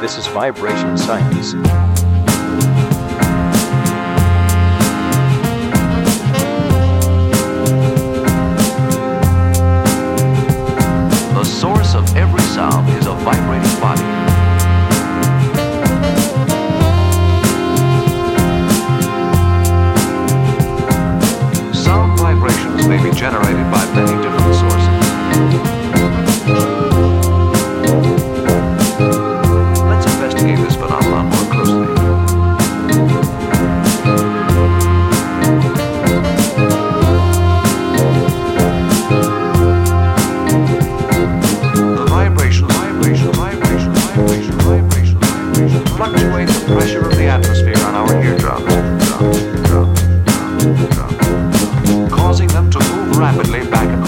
This is Vibration Science. The source of every sound is a vibrating body. generated causing them to move rapidly back and forth.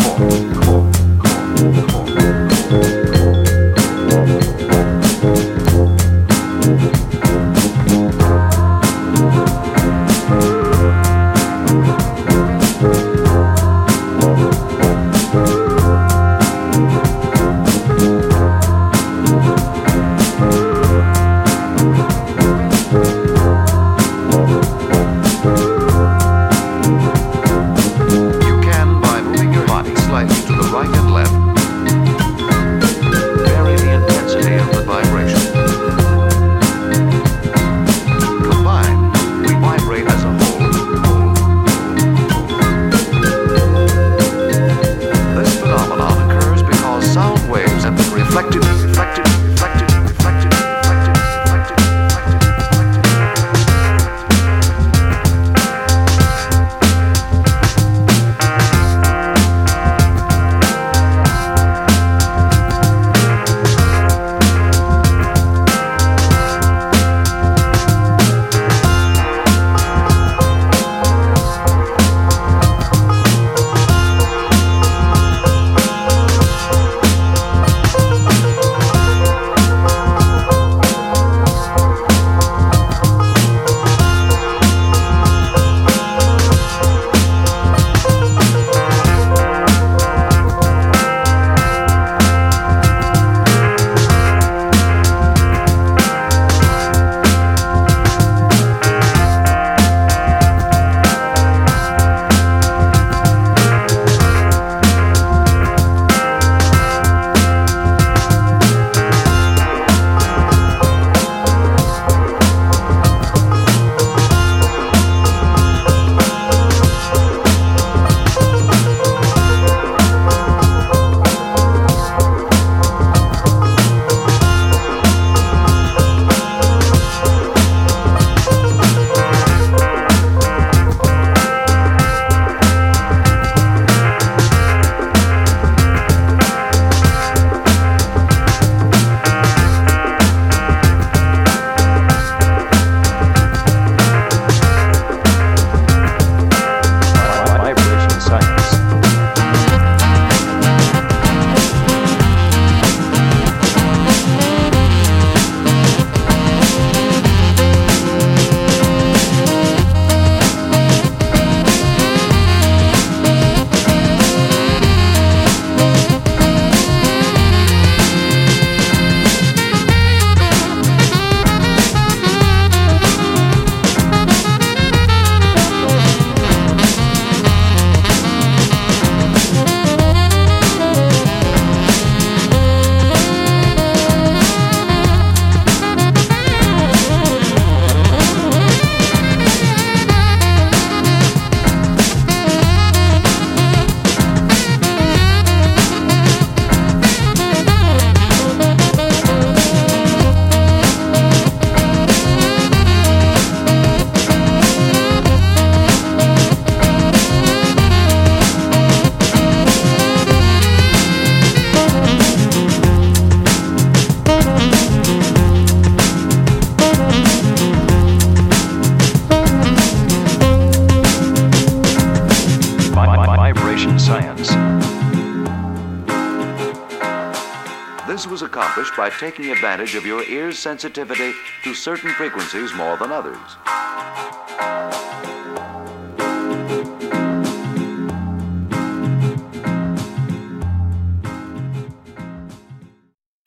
This was accomplished by taking advantage of your ear's sensitivity to certain frequencies more than others.